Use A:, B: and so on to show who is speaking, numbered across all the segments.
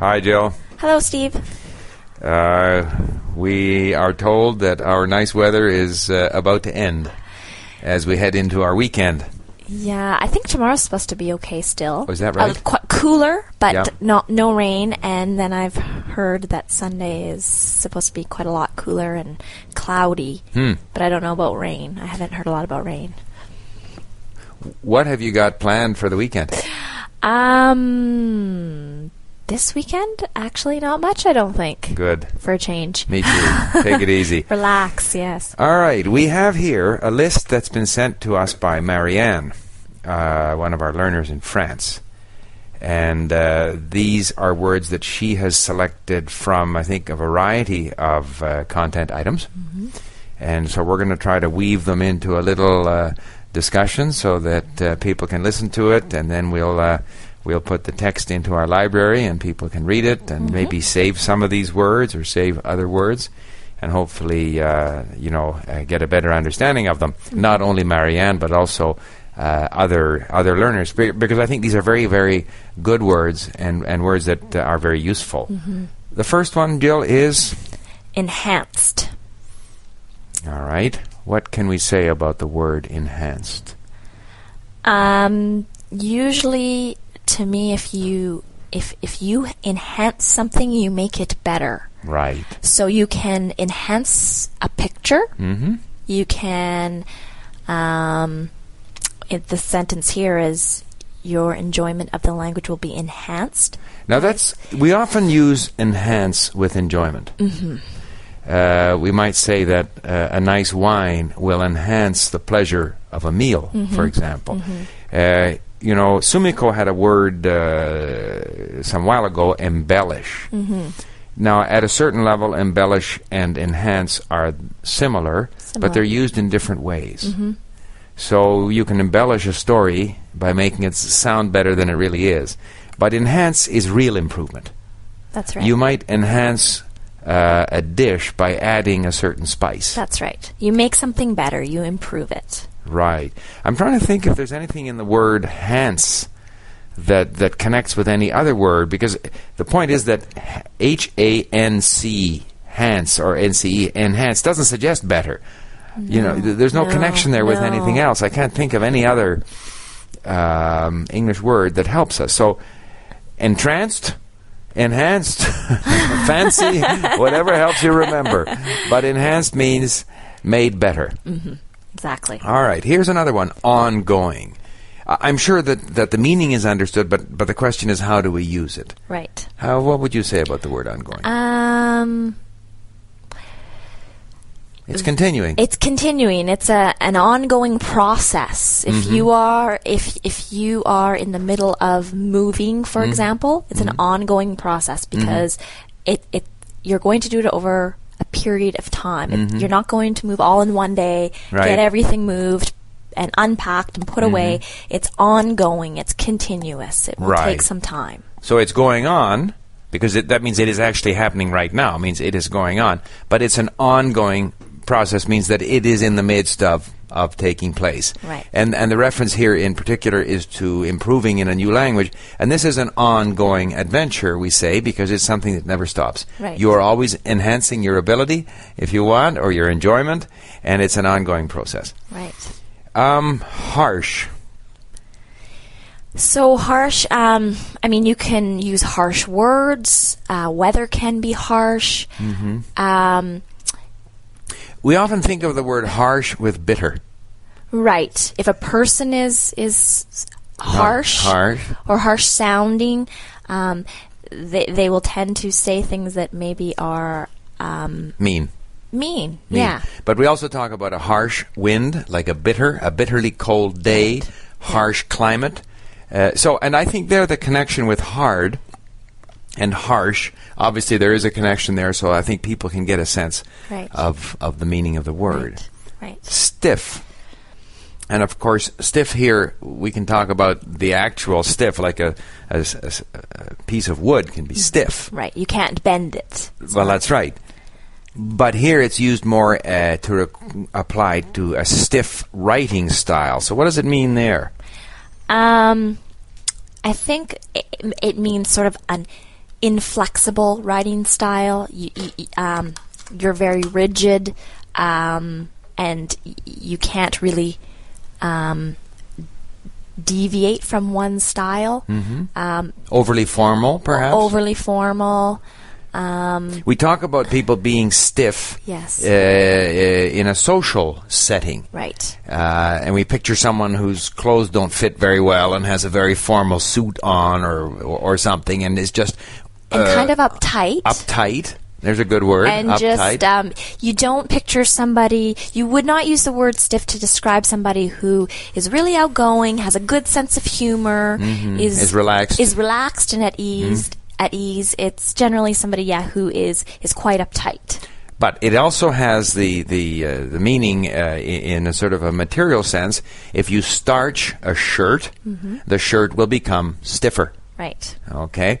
A: Hi, Jill.
B: Hello, Steve.
A: Uh, we are told that our nice weather is uh, about to end as we head into our weekend.
B: Yeah, I think tomorrow's supposed to be okay still.
A: Oh, is that right?
B: Uh, quite cooler, but
A: Yeah.
B: not no rain. And then I've heard that Sunday is supposed to be quite a lot cooler and cloudy.
A: Hmm.
B: But I don't know about rain. I haven't heard a lot about rain.
A: What have you got planned for the weekend?
B: Um, this weekend actually not much. I don't think
A: Good.
B: for a change.
A: Me too. Take it easy.
B: Relax. Yes.
A: All right, we have here a list that's been sent to us by Marianne, uh, one of our learners in France. And uh, these are words that she has selected from, I think, a variety of uh, content items. And so we're going to try to weave them into a little uh, discussion so that uh, people can listen to it, and then we'll uh, we'll put the text into our library, and people can read it, and maybe save some of these words or save other words, and hopefully, uh, you know, uh, get a better understanding of them. Not only Marianne, but also uh, other other learners, Be- because I think these are very very good words and and words that uh, are very useful. The first one, Jill, is
B: Enhanced.
A: all right. What can we say about the word enhanced?
B: Um, usually, to me, if you if if you enhance something, you make it better.
A: Right.
B: So you can enhance a picture.
A: Mm-hmm.
B: You can. Um, it, the sentence here is your enjoyment of the language will be enhanced.
A: Now that's we often use enhance with enjoyment. Mm-hmm. Uh, we might say that uh, a nice wine will enhance the pleasure of a meal, for example. Uh, you know, Sumiko had a word uh, some while ago, embellish. Now, at a certain level, embellish and enhance are similar, but they're used in different ways. So you can embellish a story by making it sound better than it really is. But enhance is real improvement.
B: That's right.
A: You might enhance uh, a dish by adding a certain spice.
B: That's right. You make something better. You improve it.
A: Right. I'm trying to think if there's anything in the word hance that that connects with any other word because the point is that H A N C hance or N C E enhance doesn't suggest better. you know, th- there's no,
B: no,
A: connection there with
B: no.
A: anything else. I can't think of any other um, English word that helps us. So, entranced, enhanced, fancy, whatever helps you remember. But enhanced means made better.
B: Exactly.
A: All right, here's another one ongoing. I'm sure that, that the meaning is understood, but, but the question is how do we use it?
B: Right.
A: How, what would you say about the word ongoing?
B: Um,
A: it's continuing.
B: it's continuing. It's a an ongoing process. If
A: Mm-hmm.
B: you are if if you are in the middle of moving, for
A: Mm-hmm.
B: example, it's an ongoing process because it it you're going to do it over a period of time. It- you're not going to move all in one day,
A: Mm-hmm. Right.
B: get everything moved and unpacked and put away. It's ongoing. It's continuous. It will
A: Mm-hmm. Right.
B: take some time.
A: So it's going on because it, that means it is actually happening right now. It means it is going on, but it's an ongoing process. Means that it is in the midst of of taking place.
B: Right.
A: And and the reference here in particular is to improving in a new language, and this is an ongoing adventure. We say because it's something that never stops.
B: Right.
A: You are always enhancing your ability, if you want, or your enjoyment, and it's an ongoing process.
B: Right.
A: Um, harsh.
B: So harsh. Um, I mean, you can use harsh words. Uh, weather can be harsh. Hmm. Um,
A: We often think of the word harsh with bitter.
B: right. If a person is is harsh,
A: harsh.
B: or harsh sounding, um, they they will tend to say things that maybe are um,
A: Mean.
B: mean.
A: mean.
B: Yeah.
A: But we also talk about a harsh wind, like a bitter, a bitterly cold day, harsh climate. Uh, so, and I think there the connection with hard and harsh. Obviously, there is a connection there. So I think people can get a sense
B: Right.
A: of of the meaning of the word.
B: Right. Right.
A: Stiff. And of course, stiff here, we can talk about the actual stiff, like a piece of wood can be stiff.
B: Right. You can't bend it.
A: Well, that's right. But here it's used more uh, to re- apply to a stiff writing style. So what does it mean there?
B: Um, I think it, it means sort of an inflexible writing style. You, you, um, you're very rigid, um, and you can't really um, deviate from one style. Um,
A: Overly formal, perhaps.
B: overly formal. Um,
A: we talk about people being stiff.
B: Yes.
A: Uh, uh, in a social setting.
B: right.
A: Uh, and we picture someone whose clothes don't fit very well and has a very formal suit on or or, or something and is just
B: And
A: uh,
B: kind of uptight.
A: uptight. There's a good word.
B: and
A: uptight.
B: just um, you don't picture somebody you would not use the word stiff to describe somebody who is really outgoing has a good sense of humor is
A: Mm-hmm. Is relaxed. Mm-hmm.
B: is relaxed and at ease at ease it's generally somebody yeah who is is quite uptight
A: But it also has the the uh, the meaning uh, in a sort of a material sense. If you starch a shirt,
B: Mm-hmm.
A: the shirt will become stiffer.
B: right
A: Okay.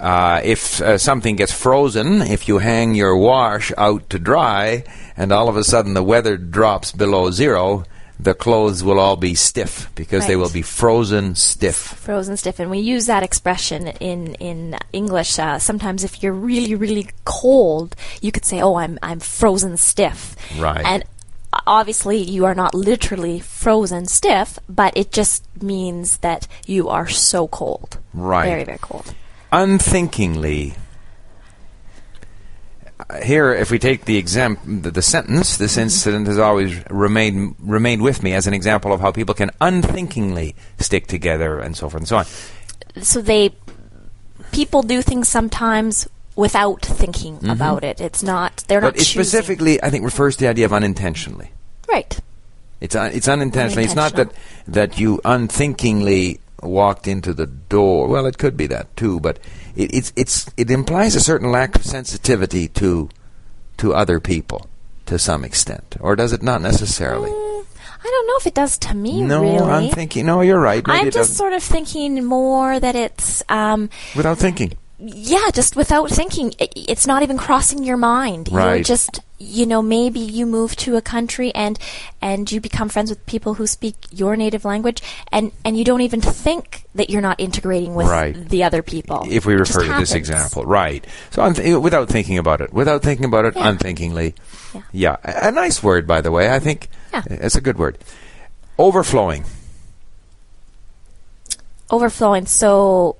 A: Uh, if uh, something gets frozen, if you hang your wash out to dry, and all of a sudden the weather drops below zero, the clothes will all be stiff because they will be frozen stiff.
B: frozen stiff and we use that expression in in english uh, sometimes if you're really really cold you could say oh i'm i'm frozen stiff
A: Right.
B: and obviously you are not literally frozen stiff but it just means that you are so cold
A: Right.
B: very very cold
A: unthinkingly. Here, if we take the exam, the, the sentence, this
B: Mm-hmm.
A: incident has always remained remained with me as an example of how people can unthinkingly stick together and so forth and so on.
B: so they people do things sometimes without thinking about it it's not they're
A: Mm-hmm. But
B: not
A: it
B: choosing.
A: specifically, I think, refers to the idea of unintentionally.
B: right
A: It's un- it's unintentionally. It's not that that you unthinkingly walked into the door. Well, it could be that too, but it, it's it's it implies a certain lack of sensitivity to to other people to some extent, or does it not necessarily?
B: Mm, i don't know if it does to me
A: no,
B: really
A: I'm thinking. No, you're right. Maybe
B: I'm just sort of thinking more that it's, um,
A: without thinking.
B: Yeah, just without thinking. it's not even crossing your mind. You're just, you know, maybe you move to a country and and you become friends with people who speak your native language, and and you don't even think that you're not integrating with
A: Right.
B: the other people.
A: If we refer to this example, right? So I'm th- without thinking about it, without thinking about it,
B: Yeah.
A: unthinkingly.
B: Yeah.
A: Yeah, a, a nice word, by the way. I think
B: Yeah.
A: it's a good word. Overflowing.
B: Overflowing. So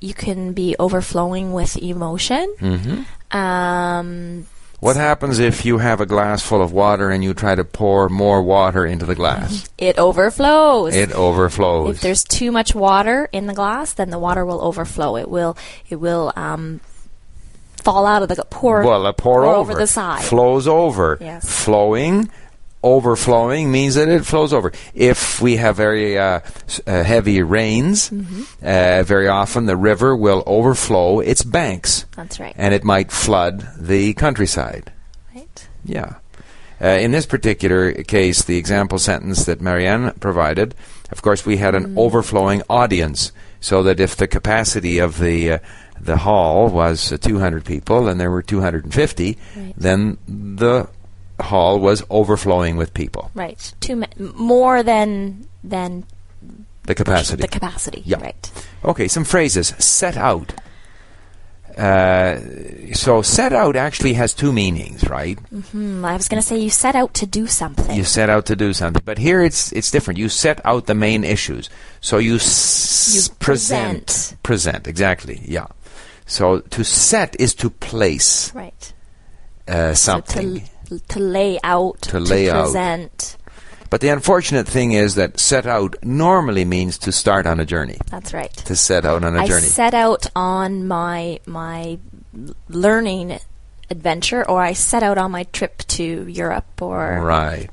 B: you can be overflowing with emotion.
A: Mm-hmm.
B: Um,
A: What happens if you have a glass full of water and you try to pour more water into the glass?
B: it overflows.
A: it overflows.
B: If there's too much water in the glass, then the water will overflow. It will it will um, fall out of the pour.
A: well, a pour,
B: pour
A: over.
B: over the side.
A: Flows over.
B: Yes.
A: Flowing, overflowing means that it flows over. If we have very uh, uh, heavy rains,
B: Mm-hmm.
A: uh, very often the river will overflow its banks.
B: That's right.
A: And it might flood the countryside.
B: right.
A: Yeah. Uh, in this particular case, the example sentence that Marianne provided, of course, we had an overflowing audience, so that if the capacity of the uh, the hall was uh, 200 people and there were 250,
B: Right.
A: then the hall was overflowing with people.
B: Right. Too ma- more than than
A: The capacity.
B: the capacity.
A: Yeah.
B: Right.
A: Okay, some phrases. Set out. Uh, so set out actually has two meanings, right?
B: Hmm, I was going to say you set out to do something.
A: You set out to do something, but here it's it's different. You set out the main issues. So you, s-
B: You
A: present
B: present.
A: present exactly. Yeah. So to set is to place
B: right.
A: uh,
B: So
A: something.
B: to to lay out.
A: To lay out.
B: present.
A: but the unfortunate thing is that set out normally means to start on a journey.
B: That's right.
A: To set out on a
B: I
A: journey.
B: I set out on my my learning adventure, or I set out on my trip to Europe, or
A: right.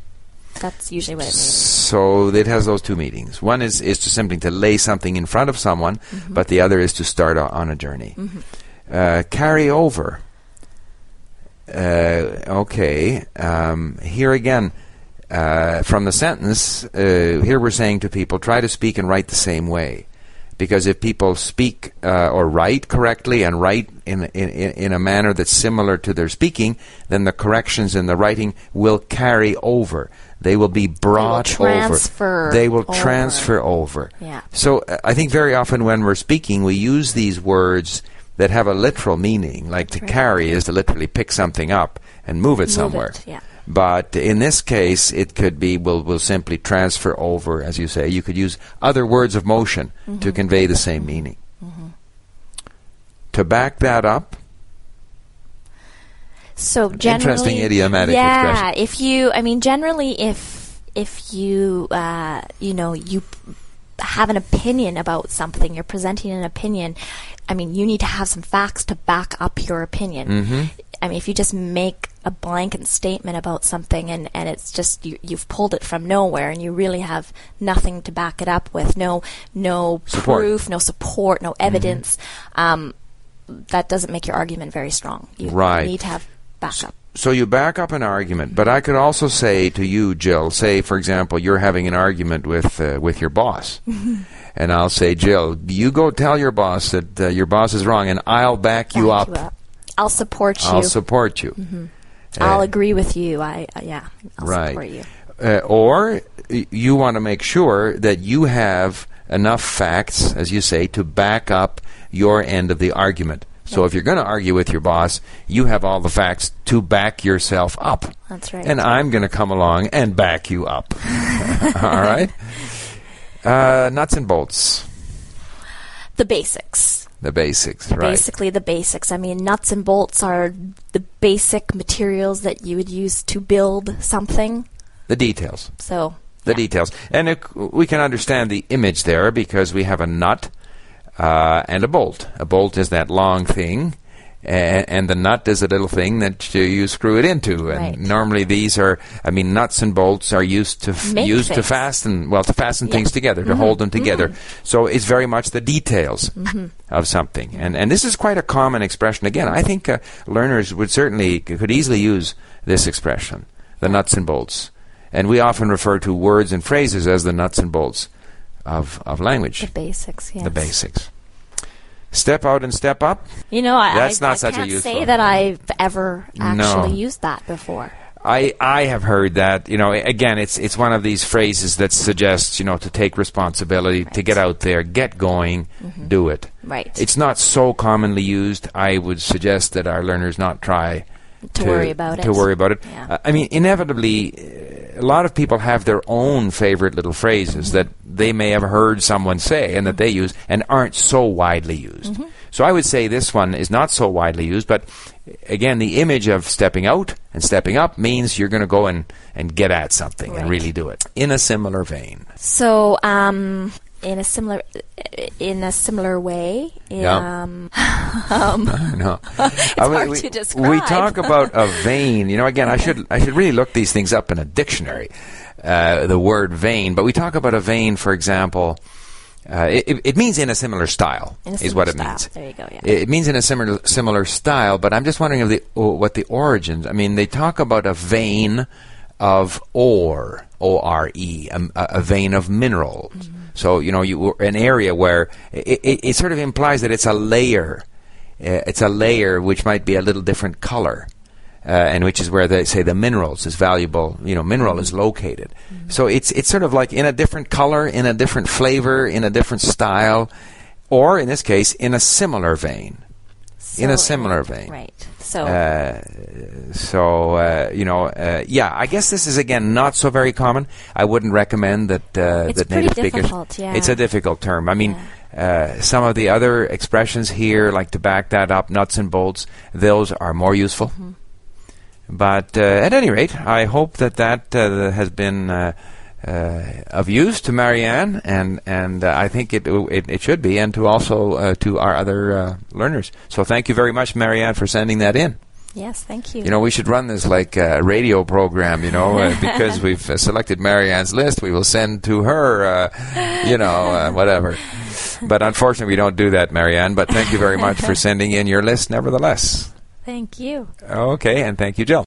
B: that's usually what it means.
A: So it has those two meanings. One is, is to simply to lay something in front of someone, but the other is to start on a journey. Uh, carry over. Uh, okay. Um, here again, uh, from the sentence, uh, here we're saying to people, try to speak and write the same way. because if people speak uh, or write correctly and write in, in in a manner that's similar to their speaking, then the corrections in the writing will carry over. They will be brought
B: transfer
A: over. They will
B: over.
A: transfer over.
B: Yeah.
A: So uh, I think very often when we're speaking, we use these words that have a literal meaning, like to
B: right.
A: carry is to literally pick something up and move it
B: Move
A: somewhere.
B: it, yeah.
A: But in this case, it could be will will simply transfer over, as you say. You could use other words of motion
B: Mm-hmm.
A: to convey the same meaning. To back that up,
B: So generally,
A: Interesting idiomatic
B: yeah,
A: expression.
B: if you, I mean, generally, if if you, uh, you know, you have an opinion about something, you're presenting an opinion. I mean, you need to have some facts to back up your opinion.
A: Mm-hmm.
B: I mean, if you just make a blanket statement about something and, and it's just you, you've pulled it from nowhere and you really have nothing to back it up with, no no
A: Support.
B: proof, no support, no evidence, um, that doesn't make your argument very strong. You
A: Right.
B: need to have backup.
A: So you back up an argument. But I could also say to you, Jill, say for example, you're having an argument with uh, with your boss, and I'll say, Jill, you go tell your boss that uh, your boss is wrong, and I'll back you
B: back
A: up.
B: you up. I'll support you.
A: I'll support you.
B: I'll
A: Uh,
B: agree with you. I uh, yeah. I'll
A: Right.
B: support you.
A: uh, or you want to make sure that you have enough facts, as you say, to back up your end of the argument. So if you're going to argue with your boss, you have all the facts to back yourself up.
B: That's right.
A: And I'm going to come along and back you up. all right? Uh, nuts and bolts,
B: the basics.
A: the basics, right?
B: Basically, the basics. I mean, nuts and bolts are the basic materials that you would use to build something.
A: The details.
B: So
A: the
B: yeah.
A: details. And it, we can understand the image there because we have a nut uh, and a bolt. A bolt is that long thing, and, and the nut is a little thing that you, you screw it into. And
B: Right.
A: normally these are, I mean, nuts and bolts are used to f- used to fasten, well, to fasten
B: Yeah.
A: things together, to hold them together. So it's very much the details
B: Mm-hmm.
A: of something. And and this is quite a common expression. Again, I think uh, learners would certainly could easily use this expression, the nuts and bolts. And we often refer to words and phrases as the nuts and bolts of, of language,
B: the basics. Yes.
A: the basics. Step out and step up.
B: You know, I,
A: That's
B: I,
A: not
B: I
A: such a
B: can't
A: useful-
B: say that I've ever actually
A: No.
B: used that before.
A: I, I have heard that you know again it's it's one of these phrases that suggests you know to take responsibility to
B: Right. Mm-hmm.
A: get out there get going do it
B: Right.
A: it's not so commonly used I would suggest that our learners not try
B: To worry about
A: to
B: it.
A: worry about it
B: Yeah.
A: Uh, I mean inevitably uh, a lot of people have their own favorite little phrases that they may have heard someone say and that they use and aren't so widely used.
B: Mm-hmm.
A: so I would say this one is not so widely used but again the image of stepping out and stepping up means you're going to go and, and get at something and really do it in a similar vein.
B: So, um, in a similar, in a similar way,
A: Yeah.
B: um,
A: I know.
B: it's
A: Uh, we-
B: hard
A: we,
B: to
A: We talk about a vein. You know, again, I should I should really look these things up in a dictionary. Uh, the word vein, but we talk about a vein, for example. Uh, it, it- means in a similar style,
B: a
A: is what it
B: style.
A: means.
B: There you go, yeah.
A: It, means in a similar similar style, but I'm just wondering of the what the origins. I mean, they talk about a vein of ore, O R E, a, a vein of minerals.
B: Mm-hmm.
A: So you know, you an area where it, it, it sort of implies that it's a layer. Uh, it's a layer which might be a little different color, uh, and which is where they say the minerals is valuable. You know, mineral is located. So it's it's sort of like in a different color, in a different flavor, in a different style, or in this case, in a similar vein. In a similar vein.
B: Right. So,
A: Uh, so uh, you know, uh, yeah, I guess this is again not so very common. I wouldn't recommend that. Uh,
B: It's
A: that
B: pretty
A: native speakers.
B: yeah.
A: It's a difficult term. I mean, uh, some of the other expressions here, like to back that up, nuts and bolts, those are more useful.
B: Mm-hmm.
A: But uh, at any rate, I hope that that has been. Uh, of use to Marianne, and and uh, I think it, it it should be, and to also uh, to our other uh, learners. So thank you very much, Marianne, for sending that in.
B: yes, thank you.
A: You know, we should run this like a radio program, you know, uh, because we've uh, selected Marianne's list. We will send to her, uh, you know, uh, whatever. But unfortunately, we don't do that, Marianne. But thank you very much for sending in your list, nevertheless.
B: thank you.
A: Okay, and thank you, Jill.